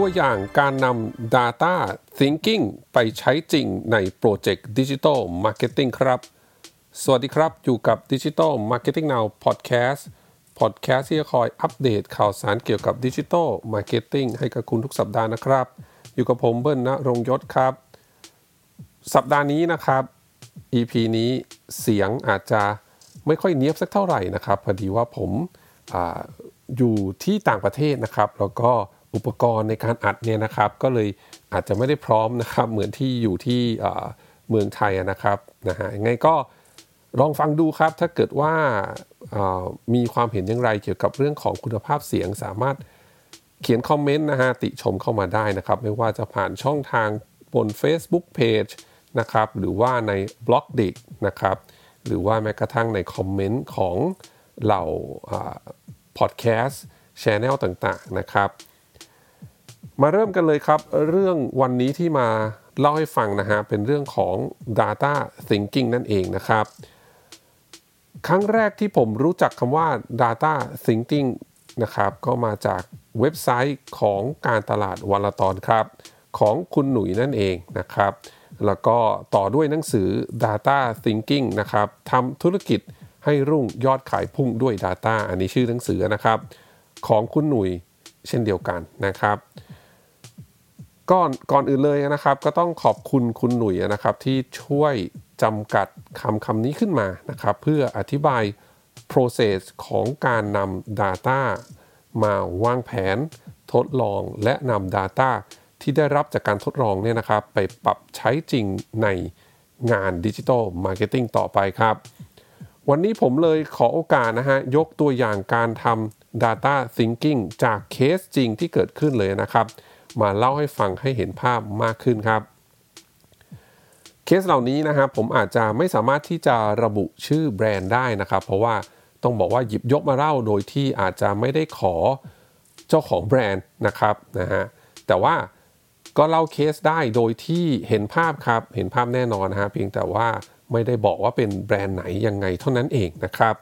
ตัวอย่างการนำ Data Thinking ไปใช้จริงในโปรเจกต์ Digital Marketing ครับ สวัสดีครับ อยู่กับ Digital Marketing Now Podcast Podcast ที่จะคอยอัปเดตข่าวสารเกี่ยวกับ Digital Marketing ให้กับคุณทุกสัปดาห์นะครับ อยู่กับผมเบิ้ลณรงยศครับ สัปดาห์นี้นะครับ EP นี้เสียงอาจจะไม่ค่อยเนียบสักเท่าไหร่นะครับ พอดีว่าผมออยู่ที่ต่างประเทศนะครับ แล้วก็ อุปกรณ์ในการอัดเนี่ยนะครับ ก็เลยอาจจะไม่ได้พร้อมนะครับ เหมือนที่อยู่ที่เมืองไทยนะครับนะฮะยังไงก็ลองฟังดูครับ ถ้าเกิดว่ามีความเห็นอย่างไรเกี่ยวกับเรื่องของคุณภาพเสียงสามารถเขียนคอมเมนต์นะฮะติชมเข้ามาได้นะครับ ไม่ว่าจะผ่านช่องทางบน Facebook Page นะครับหรือว่าในบล็อกดิกนะครับหรือว่าแม้กระทั่งในคอมเมนต์ของเหล่า podcast channel ต่างๆนะครับ มาเริ่มกันเลยครับ เรื่องวันนี้ที่มาเล่าให้ฟังนะฮะเป็นเรื่องของ Data Thinking นั่นเองนะครับ ครั้งแรกที่ผมรู้จักคำว่า Data Thinking นะครับ ก็มาจากเว็บไซต์ของการตลาดวันละตอนครับ ของคุณหนุ่ยนั่นเองนะครับ แล้วก็ต่อด้วยหนังสือ Data Thinking นะครับทำธุรกิจให้รุ่งยอดขายพุ่งด้วย Data อันนี้ชื่อหนังสือนะครับ ของคุณหนุ่ยเช่นเดียวกันนะครับ ก่อนก่อนอื่นเลยนะครับ ก็ต้องขอบคุณคุณหนุ่ยนะครับ ที่ช่วยจำกัดคำคำนี้ขึ้นมานะครับ เพื่ออธิบาย process ของการนำ Data มาวางแผนทดลองและนำ Data ที่ได้รับจากการทดลองเนี่ยนะครับ ไปปรับใช้จริงในงาน digital marketing ต่อไปครับ วันนี้ผมเลยขอโอกาสนะฮะ ยกตัวอย่างการทำ Data Thinking จากเคสจริงที่เกิดขึ้นเลยนะครับ มาเล่าให้ฟังให้เห็นภาพมากขึ้นครับ เคสเหล่านี้นะครับผมอาจจะไม่สามารถที่จะระบุชื่อแบรนด์ได้นะครับ เพราะว่าต้องบอกว่าหยิบยกมาเล่าโดยที่อาจจะไม่ได้ขอเจ้าของแบรนด์นะครับนะฮะแต่ว่าก็เล่าเคสได้โดยที่เห็นภาพครับ เห็นภาพแน่นอนนะฮะเพียงแต่ว่าไม่ได้บอกว่าเป็นแบรนด์ไหนยังไงเท่านั้นเองนะครับ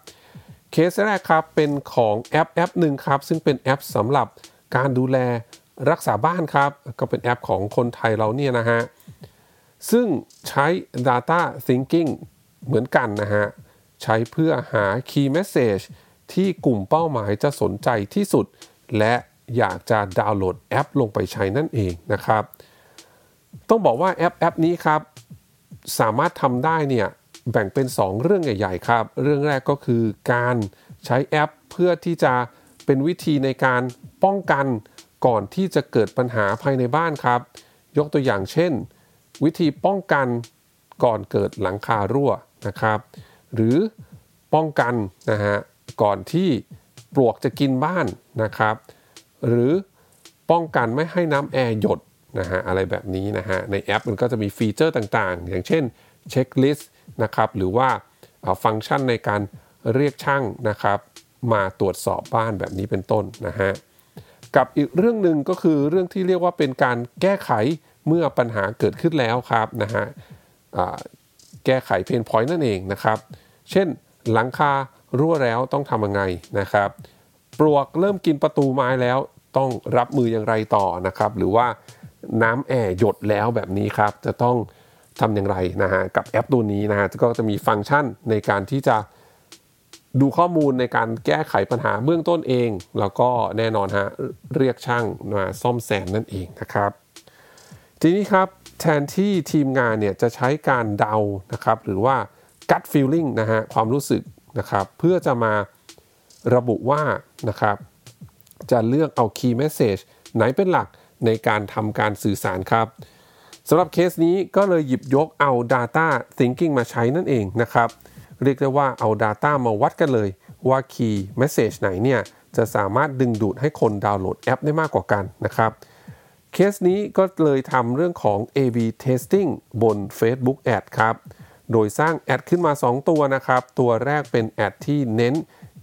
เคสแรกครับเป็นของแอปแอปหนึ่งครับ ซึ่งเป็นแอปสำหรับการดูแล รักษาบ้านครับ ก็เป็นแอปของคนไทยเราเนี่ยนะฮะ ซึ่งใช้ Data Thinking เหมือนกันนะฮะ ใช้เพื่อหา Key Message ที่กลุ่มเป้าหมายจะสนใจที่สุด และอยากจะดาวน์โหลดแอปลงไปใช้นั่นเองนะครับ ต้องบอกว่าแอปแอปนี้ครับ สามารถทำได้เนี่ยแบ่งเป็น 2 เรื่องใหญ่ ๆ ครับ เรื่องแรกก็คือการใช้แอปเพื่อที่จะเป็นวิธีในการป้องกัน ก่อนที่จะเกิดปัญหาภายในบ้านครับ ยกตัวอย่างเช่น วิธีป้องกันก่อนเกิดหลังคารั่วนะครับ หรือป้องกันนะฮะก่อนที่ปลวกจะกินบ้านนะครับ หรือป้องกันไม่ให้น้ำแอร์หยดนะฮะอะไรแบบนี้นะฮะในแอปมันก็จะมีฟีเจอร์ต่างๆ อย่างเช่นเช็คลิสต์นะครับหรือว่าฟังก์ชันในการเรียกช่างนะครับ มาตรวจสอบบ้านแบบนี้เป็นต้นนะฮะ กับอีกเรื่องหนึ่งก็คือเรื่องที่เรียกว่าเป็นการแก้ไขเมื่อปัญหาเกิดขึ้นแล้วครับนะฮะแก้ไขเพนพอยต์นั่นเองนะครับ เช่นหลังคารั่วแล้วต้องทำยังไงนะครับ ปลวกเริ่มกินประตูไม้แล้วต้องรับมืออย่างไรต่อนะครับ หรือว่าน้ำแอร์หยดแล้วแบบนี้ครับ จะต้องทำอย่างไรนะฮะกับแอปตัวนี้นะฮะก็จะมีฟังก์ชันในการที่จะ ดูข้อมูลในการแก้ไขปัญหาเบื้องต้นเอง แล้วก็แน่นอนฮะเรียกช่างมาซ่อมแซมนั่นเองนะครับ ทีนี้ครับแทนที่ทีมงานเนี่ยจะใช้การเดานะครับ หรือว่า gut feeling นะฮะความรู้สึกนะครับ เพื่อจะมาระบุว่านะครับจะเลือกเอา key message ไหนเป็นหลักในการทำการสื่อสารครับสำหรับเคสนี้ก็เลยหยิบยกเอา data thinking มาใช้นั่นเองนะครับ เรียกได้ว่าเอา data มาวัดกันเลย ว่า key message ไหนเนี่ย จะสามารถดึงดูดให้คนดาวน์โหลดแอปได้มากกว่ากันนะครับ เคสนี้ก็เลยทำเรื่องของ A/B testing บน Facebook Ad ครับ โดยสร้างแอดขึ้นมา 2 ตัวนะครับ ตัวแรกเป็นแอดที่เน้น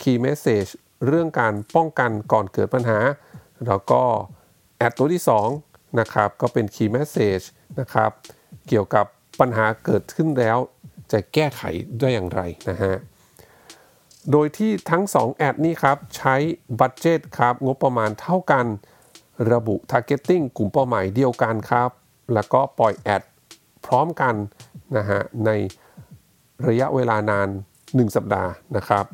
Key Message เรื่องการป้องกันก่อนเกิดปัญหา แล้วก็แอดตัวที่2นะครับก็เป็น Key Message นะครับเกี่ยวกับปัญหาเกิดขึ้นแล้ว จะแก้ไขได้อย่างไรนะฮะ โดยที่ทั้ง 2 แอดนี้ครับ ใช้บัตเจตครับงบประมาณเท่ากันระบุ targeting กลุ่มเป้าหมายเดียวกันครับ แล้วก็ปล่อยแอดพร้อมกันนะฮะในระยะเวลานาน 1 สัปดาห์นะครับ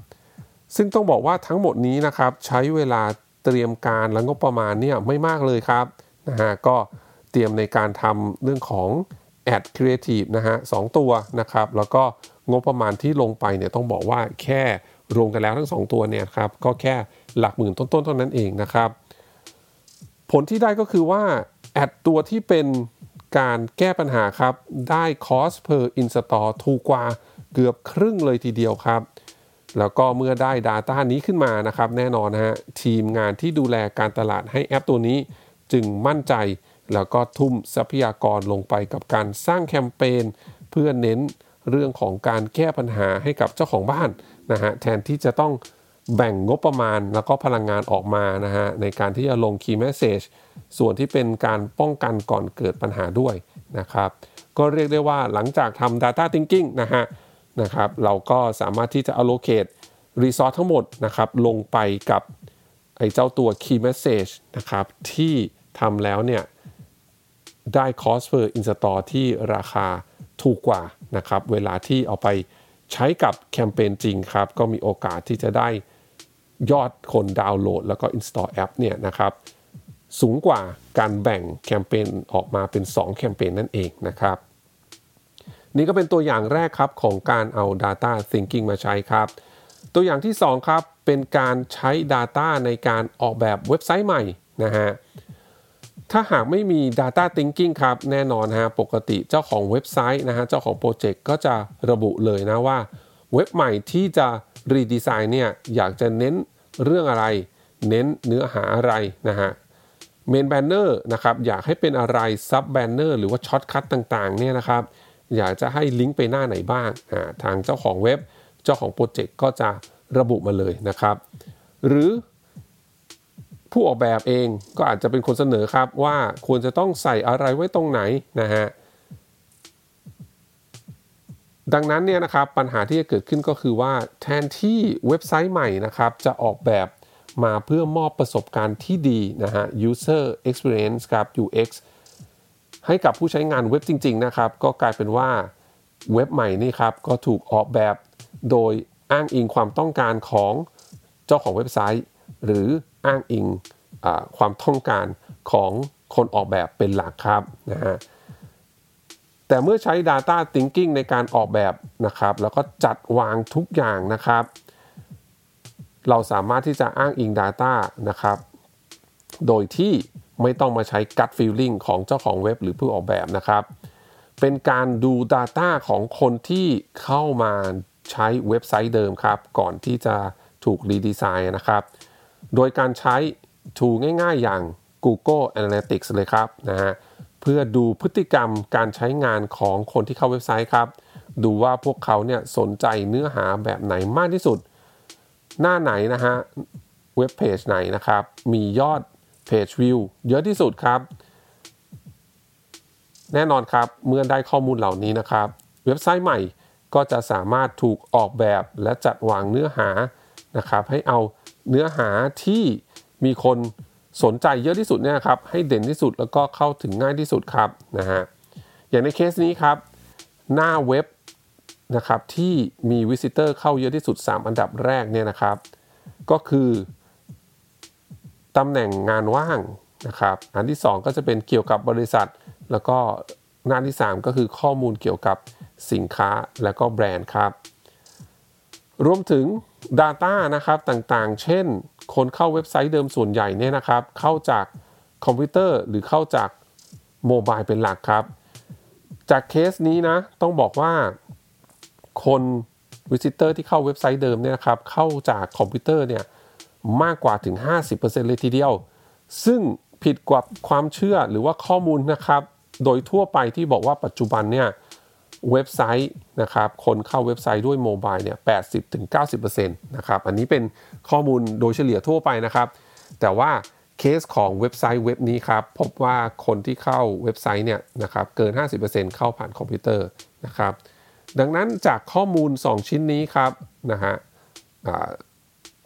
ซึ่งต้องบอกว่าทั้งหมดนี้นะครับใช้เวลาเตรียมการและงบประมาณเนี่ยไม่มากเลยครับนะฮะก็เตรียมในการทำเรื่องของ แอดครีเอทีฟนะฮะสตัวนะครับ แล้วก็งบประมาณที่ลงไปเนี่ยต้องบอกว่าแค่รวมกันแล้วทั้ง 2 ตัวเนี่ยครับก็แค่หลักหมื่นต้นๆเท่านั้นเองนะครับ ผลที่ได้ก็คือว่าแอดตัวที่เป็นการแก้ปัญหาครับ ได้ cost per install ถูกกว่าเกือบครึ่งเลยทีเดียวครับ แล้วก็เมื่อได้ Data นี้ขึ้นมานะครับ แน่นอนฮะทีมงานที่ดูแลการตลาดให้แอปตัวนี้จึงมั่นใจ แล้วก็ทุ่มทรัพยากรลงไปกับการสร้างแคมเปญเพื่อเน้นเรื่องของการแก้ปัญหาให้กับเจ้าของบ้านนะฮะแทนที่จะต้องแบ่งงบประมาณแล้วก็พลังงานออกมานะฮะในการที่จะลง Key Message ส่วนที่เป็นการป้องกันก่อนเกิดปัญหาด้วยนะครับก็เรียกได้ว่าหลังจากทำ Data Thinking นะฮะนะครับเราก็สามารถที่จะ allocate resource ทั้งหมดนะครับลงไปกับไอ้เจ้าตัว Key Message นะครับที่ทำแล้วเนี่ย ได้ cost per install ที่ราคาถูกกว่านะครับ เวลาที่เอาไปใช้กับแคมเปญจริงครับ ก็มีโอกาสที่จะได้ยอดคนดาวน์โหลด แล้วก็ install แอปเนี่ยนะครับ สูงกว่าการแบ่งแคมเปญออกมาเป็น 2 แคมเปญนั่นเองนะครับ นี่ก็เป็นตัวอย่างแรกครับของการเอา Data Thinking มาใช้ครับ ตัวอย่างที่ 2 ครับ เป็นการใช้ Data ในการออกแบบเว็บไซต์ใหม่นะฮะ ถ้าหากไม่มี Data Thinking ครับ แน่นอนฮะปกติเจ้าของเว็บไซต์นะฮะเจ้าของโปรเจกต์ก็จะระบุเลยนะว่า เว็บใหม่ที่จะ redesign เนี่ยอยากจะเน้นเรื่องอะไร เน้นเนื้อหาอะไรนะฮะ main banner นะครับอยากให้เป็นอะไรsub banner หรือว่า shortcut ต่างๆเนี่ยนะครับอยากจะให้ลิงก์ไปหน้าไหนบ้างทางเจ้าของเว็บ เจ้าของโปรเจกต์ก็จะระบุมาเลยนะครับ หรือ ผู้ออกแบบเองก็อาจจะเป็นคนเสนอครับว่าควรจะต้องใส่อะไรไว้ตรงไหนนะฮะดังนั้นเนี่ยนะครับปัญหาที่จะเกิดขึ้นก็คือว่าแทนที่เว็บไซต์ใหม่นะครับ จะออกแบบมาเพื่อมอบประสบการณ์ที่ดีนะฮะ user experience ครับ UX ให้กับผู้ใช้งานเว็บจริง ๆ นะครับ ก็กลายเป็นว่าเว็บใหม่นี่ครับ ก็ถูกออกแบบโดยอ้างอิงความต้องการของเจ้าของเว็บไซต์ หรือ อ้างอิงความต้องการของคนออกแบบเป็นหลักครับนะฮะแต่เมื่อใช้ Data Thinking ในการออกแบบนะครับ แล้วก็จัดวางทุกอย่างนะครับ เราสามารถที่จะอ้างอิง Data นะครับ โดยที่ไม่ต้องมาใช้ gut feeling ของเจ้าของเว็บหรือผู้ออกแบบนะครับ เป็นการดู Data ของคนที่เข้ามาใช้เว็บไซต์เดิมครับ ก่อนที่จะถูกรีดีไซน์นะครับ โดยการใช้ tool ง่ายๆ อย่าง Google Analytics เลยครับนะฮะเพื่อดูพฤติกรรมการใช้งานของคนที่เข้าเว็บไซต์ครับ ดูว่าพวกเขาเนี่ยสนใจเนื้อหาแบบไหนมากที่สุด หน้าไหนนะฮะเว็บเพจไหนนะครับ มียอดเพจวิวเยอะที่สุดครับ แน่นอนครับเมื่อได้ข้อมูลเหล่านี้นะครับ เว็บไซต์ใหม่ก็จะสามารถถูกออกแบบและจัดวางเนื้อหา นะครับให้เอาเนื้อหาที่มีคนสนใจเยอะที่สุดเนี่ยครับให้เด่นที่สุดแล้วก็เข้าถึงง่ายที่สุดครับนะฮะอย่างในเคสนี้ครับ หน้าเว็บนะครับที่มีวิสิเตอร์เข้าเยอะที่สุด 3 อันดับแรกเนี่ยนะครับ ก็คือตำแหน่งงานว่างนะครับอันที่ 2 ก็จะเป็นเกี่ยวกับบริษัท แล้วก็หน้าที่ 3 ก็คือข้อมูลเกี่ยวกับสินค้าและก็แบรนด์ครับ รวมถึง Data นะครับต่างๆ เช่น คนเข้าเว็บไซต์เดิมส่วนใหญ่เนี่ยนะครับ เข้าจากคอมพิวเตอร์หรือเข้าจาก mobile เป็นหลักครับ จากเคสนี้นะ ต้องบอกว่าคน visitor ที่เข้าเว็บไซต์เดิมเนี่ยนะครับ เข้าจากคอมพิวเตอร์เนี่ยมากกว่าถึง 50%เลยทีเดียว ซึ่งผิดกว่าความเชื่อหรือว่าข้อมูลนะครับ โดยทั่วไปที่บอกว่าปัจจุบันเนี่ย เว็บไซต์นะครับคนเข้าเว็บไซต์ด้วย mobile เนี่ย80-90%นะครับอันนี้เป็นข้อมูลโดยเฉลี่ยทั่วไปนะครับ แต่ว่าเคสของเว็บไซต์เว็บนี้ครับ พบว่าคนที่เข้าเว็บไซต์เนี่ยนะครับเกิน 50%เข้าผ่านคอมพิวเตอร์นะครับ ดังนั้นจากข้อมูล 2 ชิ้นนี้ครับนะฮะ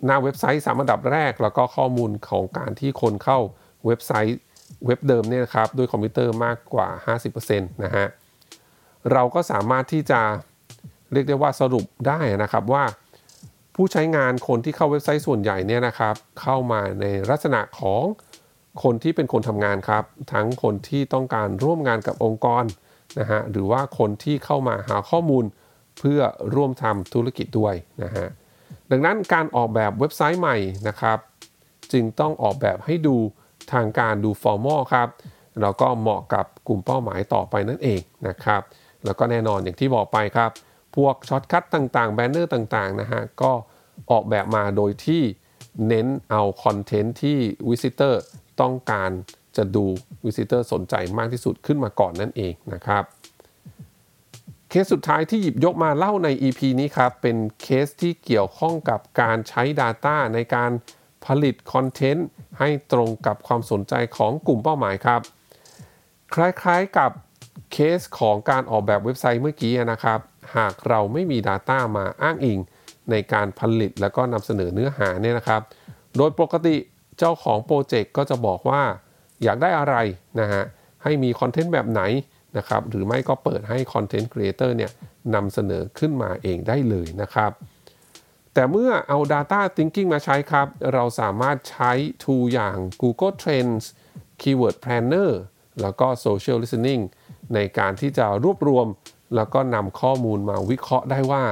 หน้าเว็บไซต์สามอันดับแรก แล้วก็ข้อมูลของการที่คนเข้าเว็บไซต์เว็บเดิมเนี่ยครับด้วยคอมพิวเตอร์มากกว่า 50%นะฮะ เราก็สามารถที่จะเรียกได้ว่าสรุปได้นะครับว่า ผู้ใช้งานคนที่เข้าเว็บไซต์ส่วนใหญ่เนี่ยนะครับ เข้ามาในลักษณะของคนที่เป็นคนทำงานครับ ทั้งคนที่ต้องการร่วมงานกับองค์กรนะฮะหรือว่าคนที่เข้ามาหาข้อมูลเพื่อร่วมทำธุรกิจด้วยนะฮะดังนั้นการออกแบบเว็บไซต์ใหม่นะครับ จึงต้องออกแบบให้ดูทางการดูฟอร์มอลครับแล้วก็เหมาะกับกลุ่มเป้าหมายต่อไปนั่นเองนะครับ แล้วก็แน่นอนอย่างที่บอกไปครับ พวก shortcut ต่างๆ banner ต่างๆนะฮะก็ออกแบบมาโดยที่เน้นเอาคอนเทนต์ที่ visitor ต้องการจะดู visitor สนใจมากที่สุดขึ้นมาก่อนนั่นเองนะครับเคสสุดท้ายที่หยิบยกมาเล่าใน EP นี้ครับ เป็นเคสที่เกี่ยวข้องกับการใช้ Data ในการผลิตคอนเทนต์ให้ตรงกับความสนใจของกลุ่มเป้าหมายครับ คล้ายๆกับ เคสของการออกแบบเว็บไซต์เมื่อกี้นะครับ หากเราไม่มี Data มาอ้างอิง ในการผลิตแล้วก็นำเสนอเนื้อหาเนี่ยนะครับ โดยปกติเจ้าของโปรเจกต์ก็จะบอกว่า อยากได้อะไรนะฮะให้มีคอนเทนต์แบบไหนนะครับหรือไม่ก็เปิดให้ content creator เนี่ยนำเสนอขึ้นมาเองได้เลยนะครับ แต่เมื่อเอา Data Thinking มาใช้ครับ เราสามารถใช้ tool อย่าง Google Trends Keyword Planner แล้วก็ Social Listening ในการที่จะรวบรวม แล้วก็นำข้อมูลมาวิเคราะห์ได้ว่า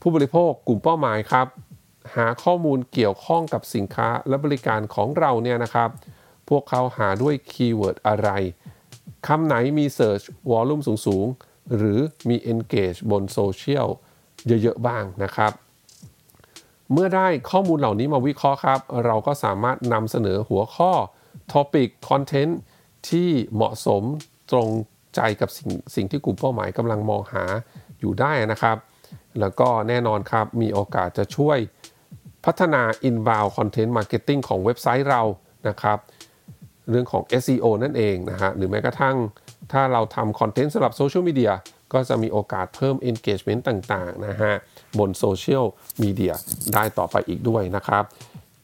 ผู้บริโภคกลุ่มเป้าหมายครับ หาข้อมูลเกี่ยวข้องกับสินค้าและบริการของเราเนี่ยนะครับ พวกเขาหาด้วย keyword อะไรคำไหนมี Search Volume สูงๆ หรือมี Engage บนโซเชียลเยอะ ๆ บ้างนะครับ เมื่อได้ข้อมูลเหล่านี้มาวิเคราะห์ครับ เราก็สามารถนำเสนอหัวข้อ Topic Content ที่เหมาะสมตรง ใจกับสิ่งสิ่งที่กลุ่มเป้าหมายกำลังมองหาอยู่ได้นะครับ แล้วก็แน่นอนครับมีโอกาสจะช่วยพัฒนา inbound content marketing ของเว็บไซต์เรานะครับ เรื่องของ SEO นั่นเองนะฮะหรือแม้กระทั่งถ้าเราทำคอนเทนต์สำหรับโซเชียลมีเดียก็จะมีโอกาสเพิ่ม engagement ต่างๆนะฮะบนโซเชียลมีเดียได้ต่อไปอีกด้วยนะครับ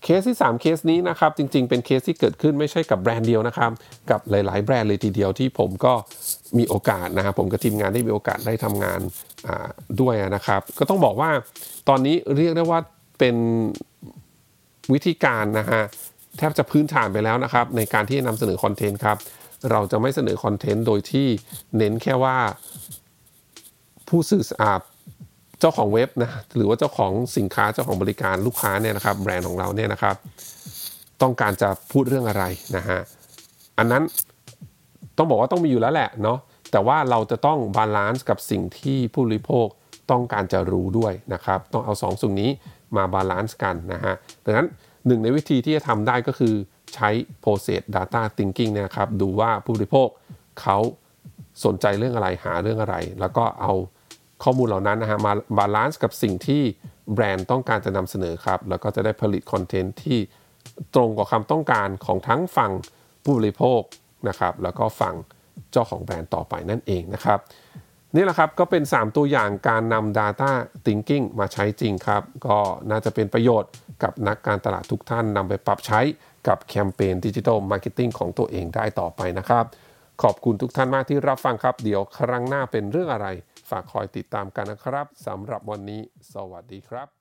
เคสที่ 3 เคสนี้นะครับ จริงๆ เป็นเคสที่เกิดขึ้นไม่ใช่กับแบรนด์เดียวนะครับ กับหลาย ๆ แบรนด์เลยทีเดียวที่ผมก็ มีโอกาสนะครับผมกับทีมงานได้มีโอกาสได้ทำงานด้วยนะครับ ก็ต้องบอกว่าตอนนี้เรียกได้ว่าเป็นวิธีการนะฮะแทบจะพื้นฐานไปแล้วนะครับ ในการที่จะนำเสนอคอนเทนต์ครับ เราจะไม่เสนอคอนเทนต์โดยที่เน้นแค่ว่าผู้สื่ออาเจ้าของเว็บนะหรือว่าเจ้าของสินค้าเจ้าของบริการลูกค้าเนี่ยนะครับ แบรนด์ของเราเนี่ยนะครับ ต้องการจะพูดเรื่องอะไรนะฮะอันนั้น ต้องบอกว่าต้องมีอยู่แล้วแหละเนาะแต่ว่าเราจะต้อง balance กับสิ่งที่ผู้บริโภคต้องการจะรู้ด้วยนะครับ ต้องเอา2ส่วนนี้มา balance กันนะฮะดังนั้นหนึ่งในวิธีที่จะทำได้ก็คือใช้ process data thinking นะครับ ดูว่าผู้บริโภคเขาสนใจเรื่องอะไรหาเรื่องอะไร แล้วก็เอาข้อมูลเหล่านั้นนะฮะมา balance กับสิ่งที่แบรนด์ต้องการจะนำเสนอครับ แล้วก็จะได้ผลิตคอนเทนต์ที่ตรงกับความต้องการของทั้งฝั่งผู้บริโภค นะครับแล้วก็ฝั่งเจ้าของแบรนด์ต่อไปนั่นเองนะครับนี่แหละครับก็เป็น 3 ตัวอย่างการนำ Data Thinking มาใช้จริงครับ ก็น่าจะเป็นประโยชน์กับนักการตลาดทุกท่านนำไปปรับใช้กับแคมเปญ digital marketing ของตัวเองได้ต่อไปนะครับ ขอบคุณทุกท่านมากที่รับฟังครับ เดี๋ยวครั้งหน้าเป็นเรื่องอะไร ฝากคอยติดตามกันนะครับสำหรับวันนี้ สวัสดีครับ